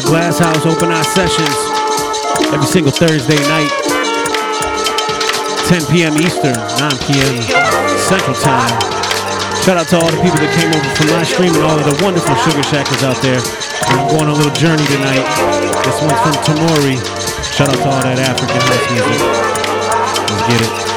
Walter Glasshouse Open Eye Sessions every single Thursday night, 10 p.m. Eastern, 9 p.m. Central Time. Shout out to all the people that came over from my stream and all of the wonderful Sugar Shackers out there. I'm going on a little journey tonight. This one's from Tamori. Shout out to all that African house music. Let's get it.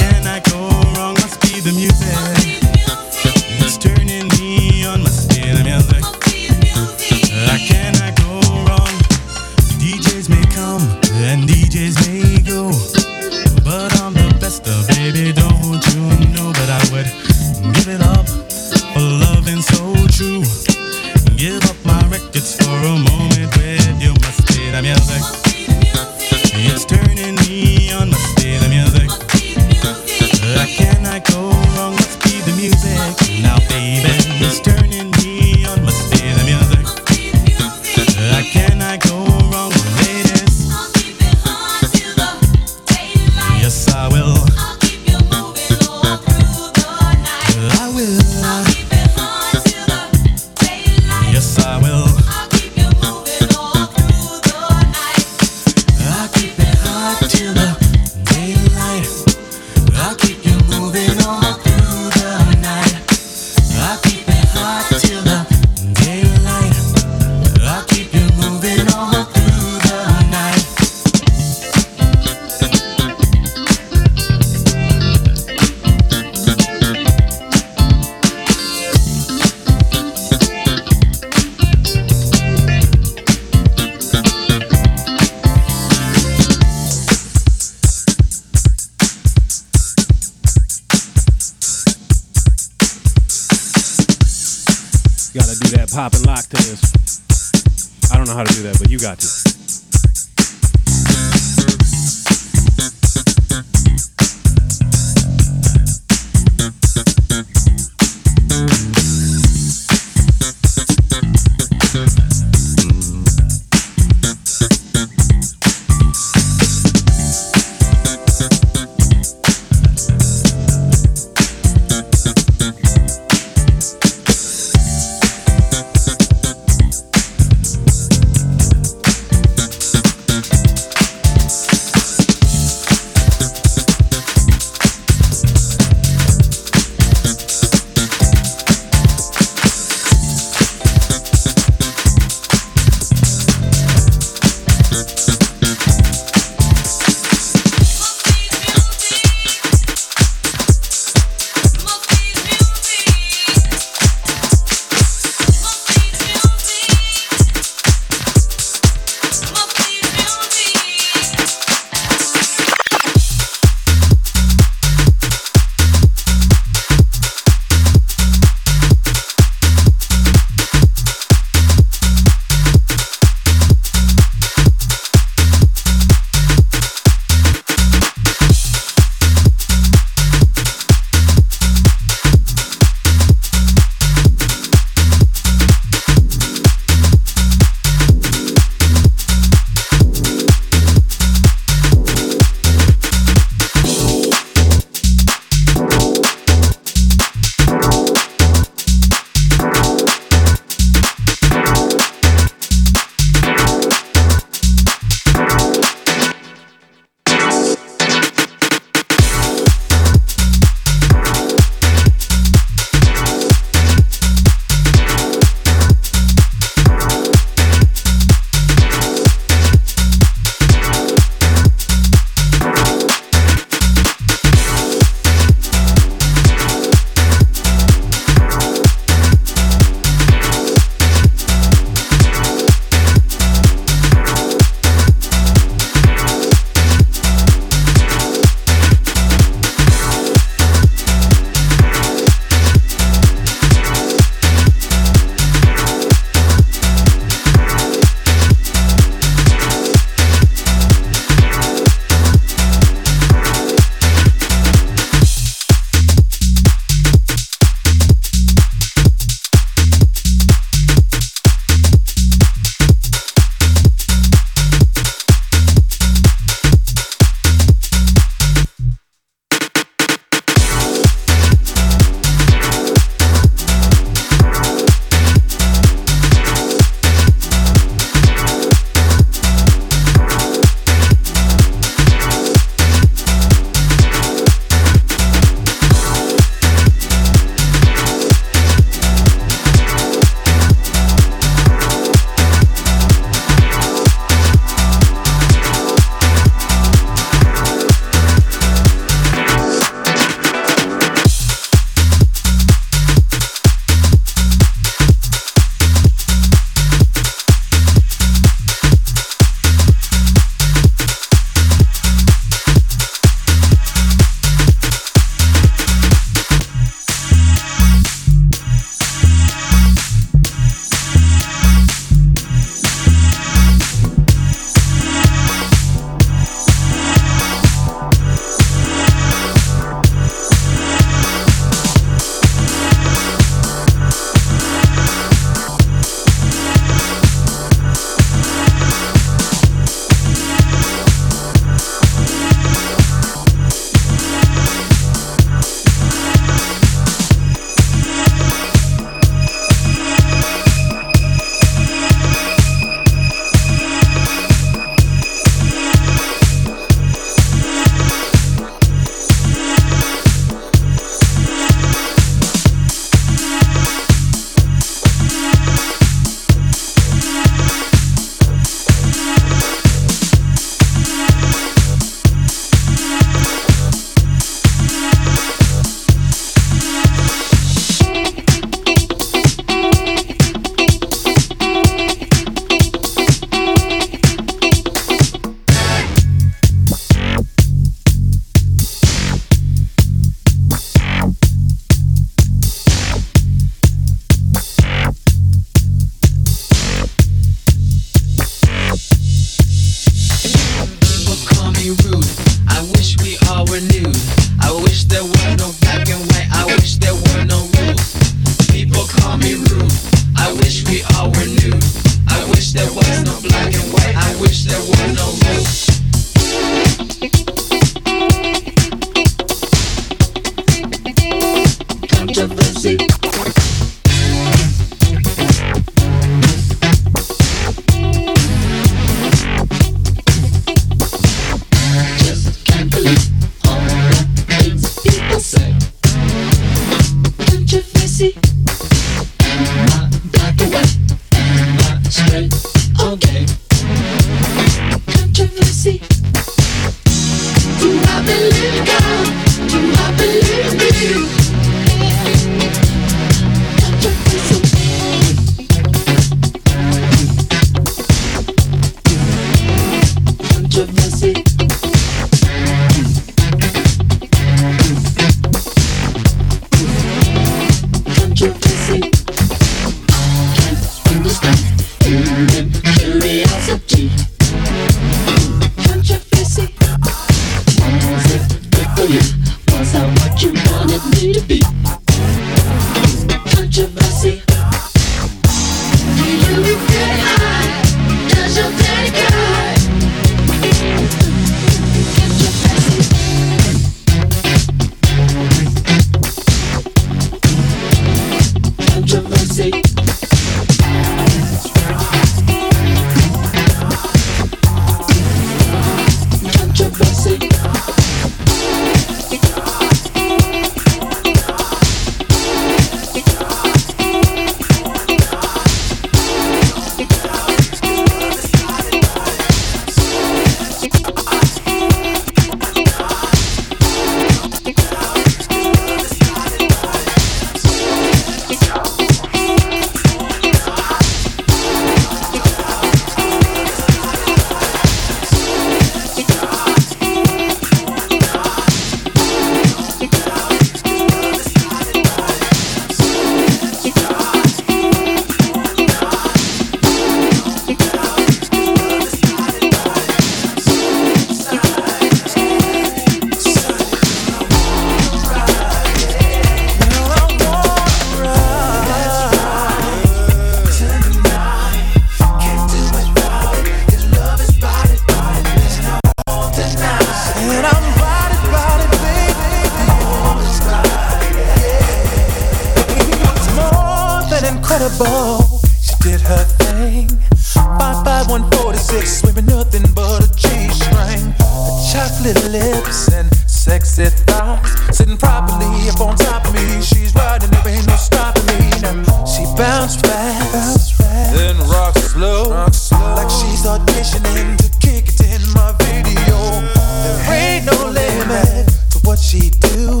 she do?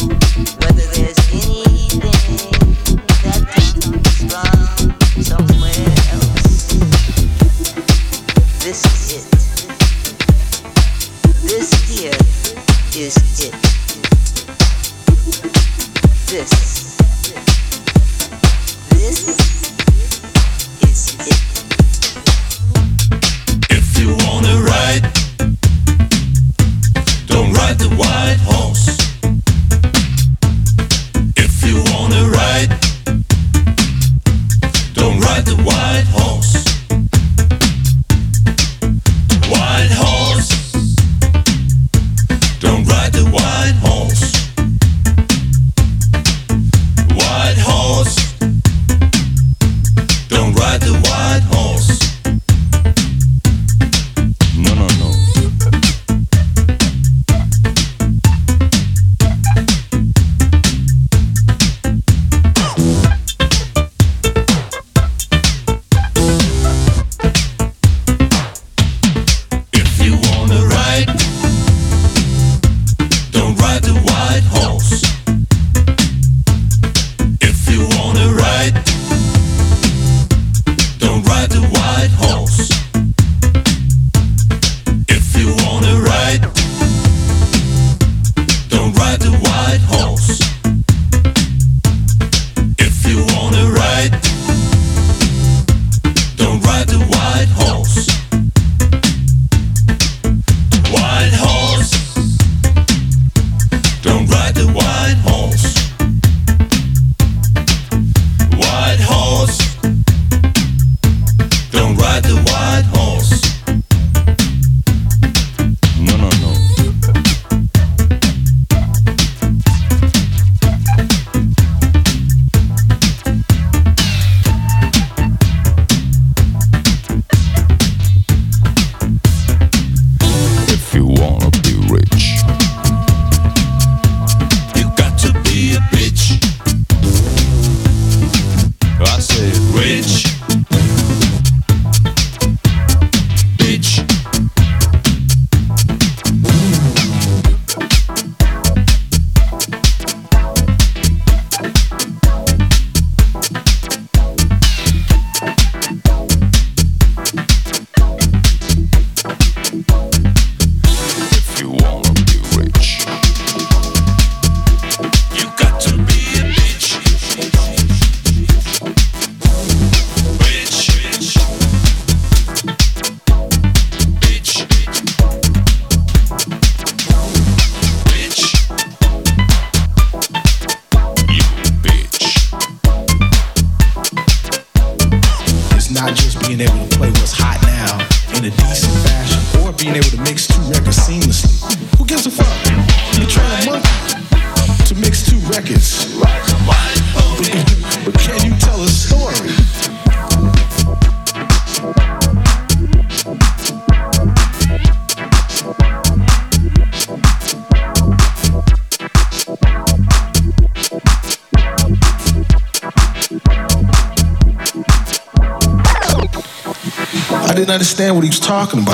whether there's anything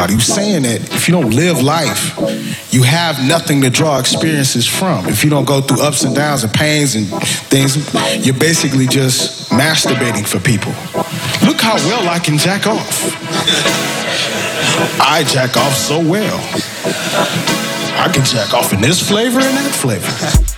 He was saying that if you don't live life, you have nothing to draw experiences from. If you don't go through ups and downs and pains and things, you're basically just masturbating for people. Look how well I can jack off. I jack off so well. I can jack off in this flavor and that flavor.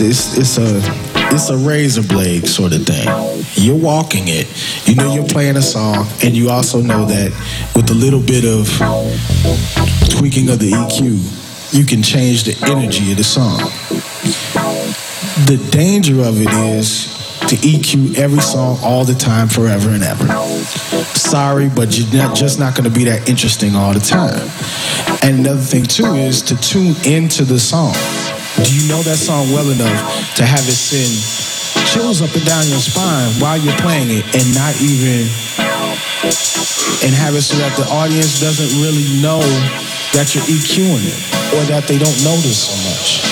It's it's a it's a razor blade sort of thing. You're walking it. You know you're playing a song, and you also know that with a little bit of tweaking of the EQ, you can change the energy of the song. The danger of it is to EQ every song all the time, forever and ever. sorry, but you're not, just not going to be that interesting all the time. And another thing too is to tune into the song. Do you know that song well enough to have it send chills up and down your spine while you're playing it and not even and have it so that the audience doesn't really know that you're EQing it or that they don't notice so much.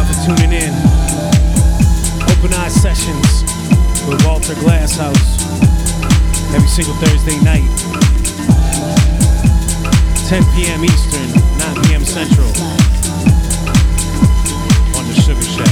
y'all for tuning in. Open Eye Sessions with Walter Glasshouse every single Thursday night, 10 p.m. Eastern, 9 p.m. Central on the Sugar Shack.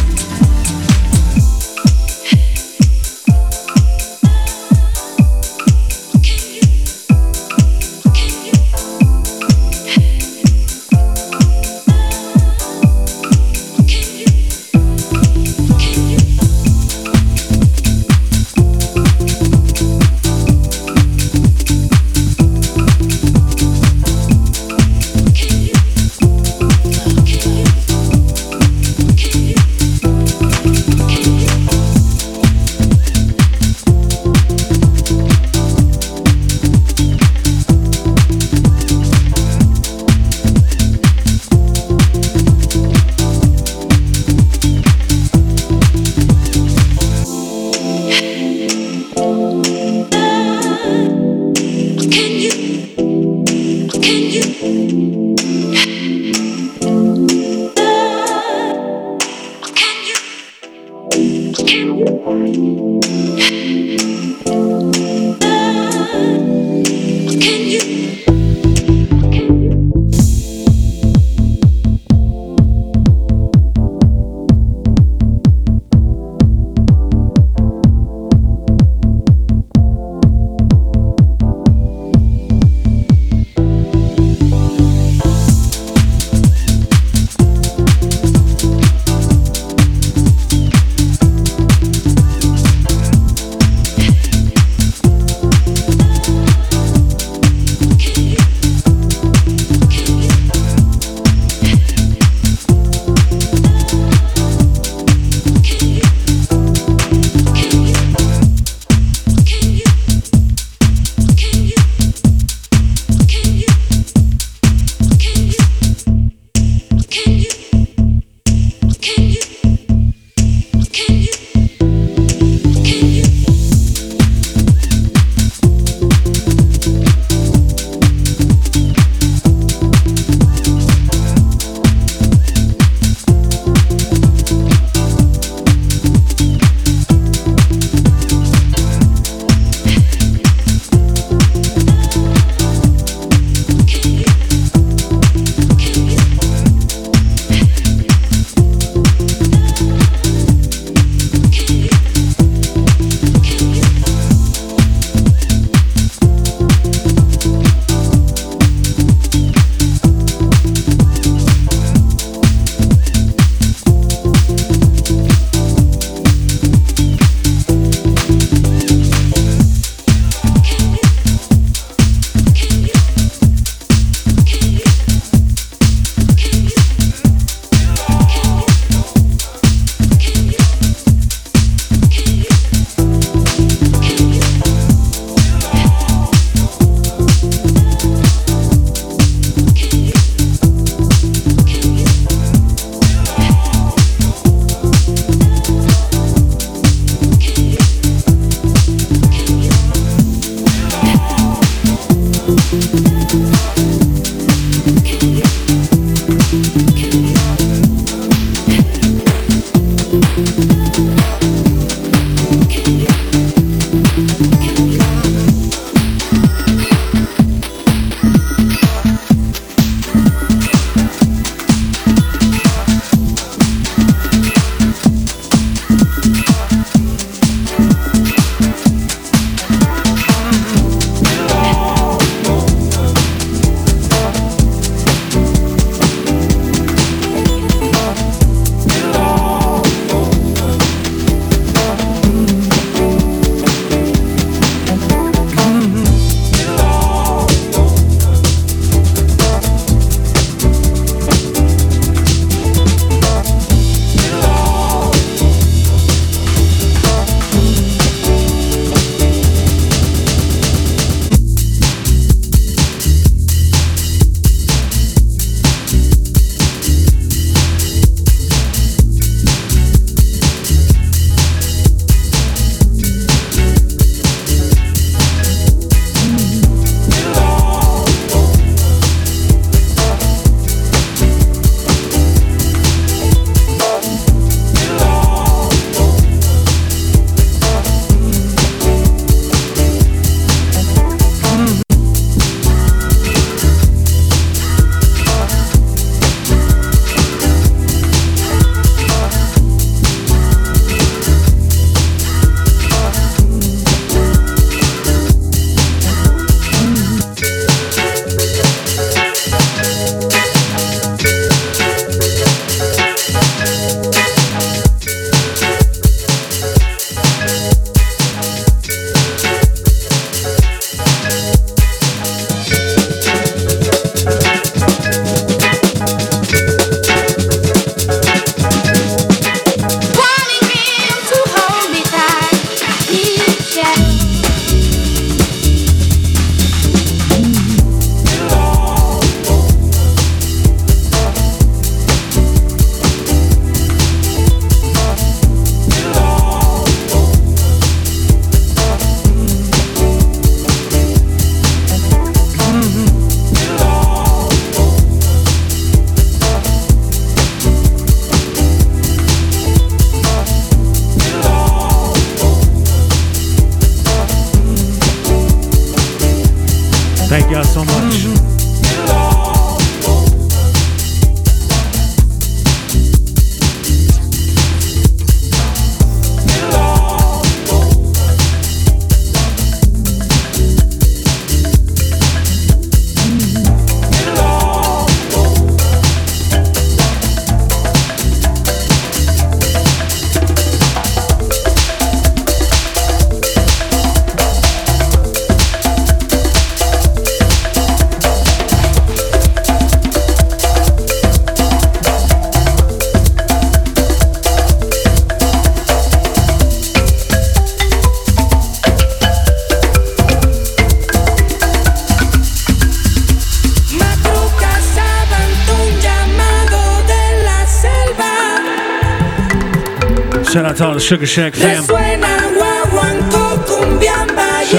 To all the Sugar Shack fam. Shout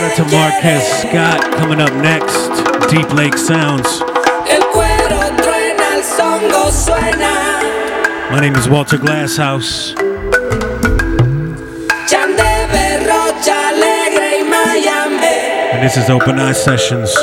out to Marquez Scott coming up next. Deep Lake Sounds. My name is Walter Glasshouse. And this is Open Eye Sessions.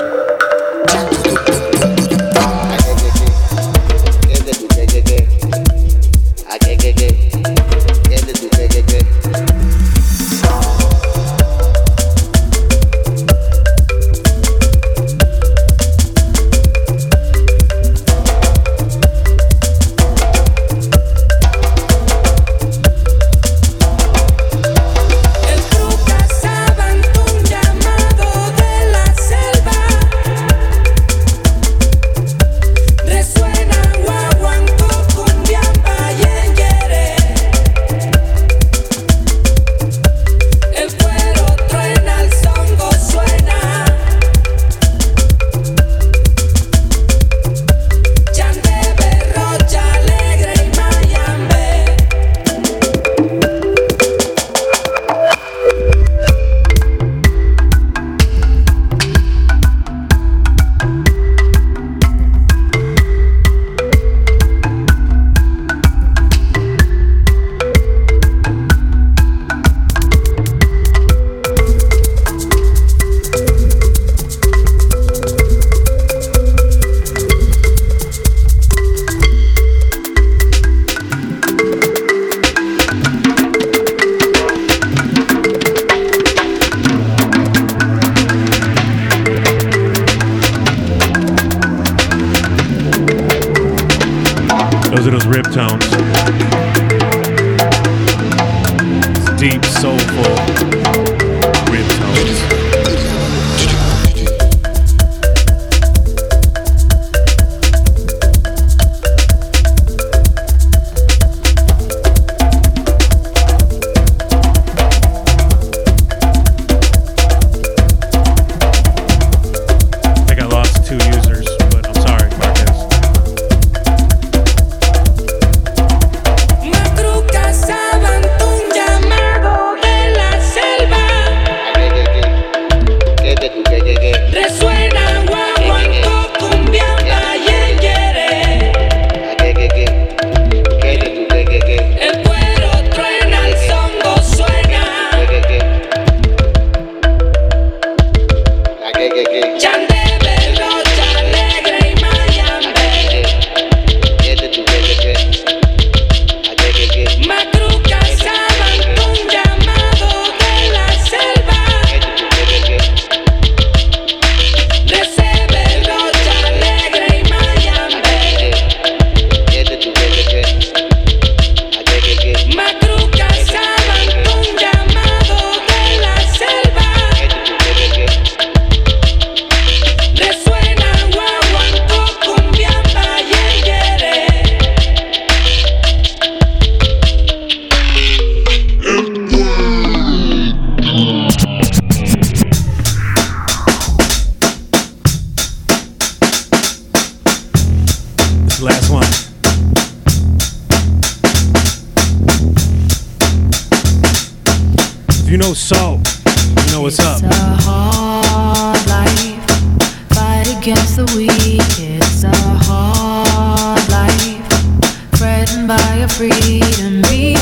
in me.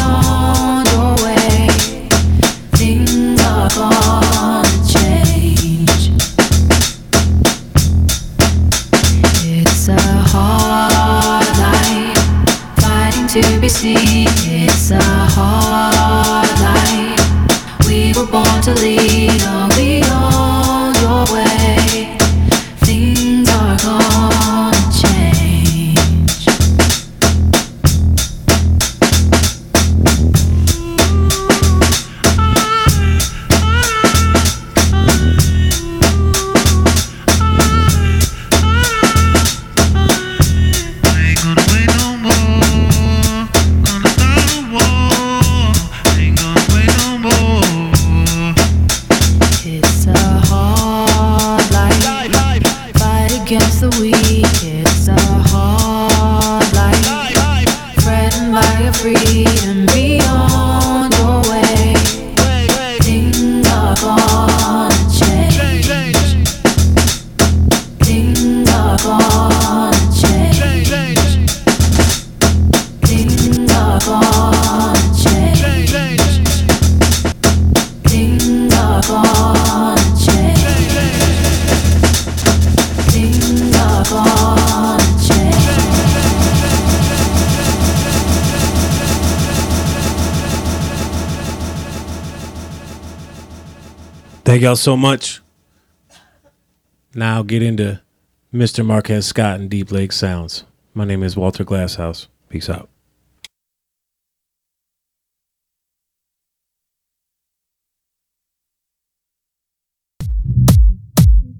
y'all so much. Now get into Mr. Marquez Scott and Deep Lake Sounds. My name is Walter Glasshouse. Peace out.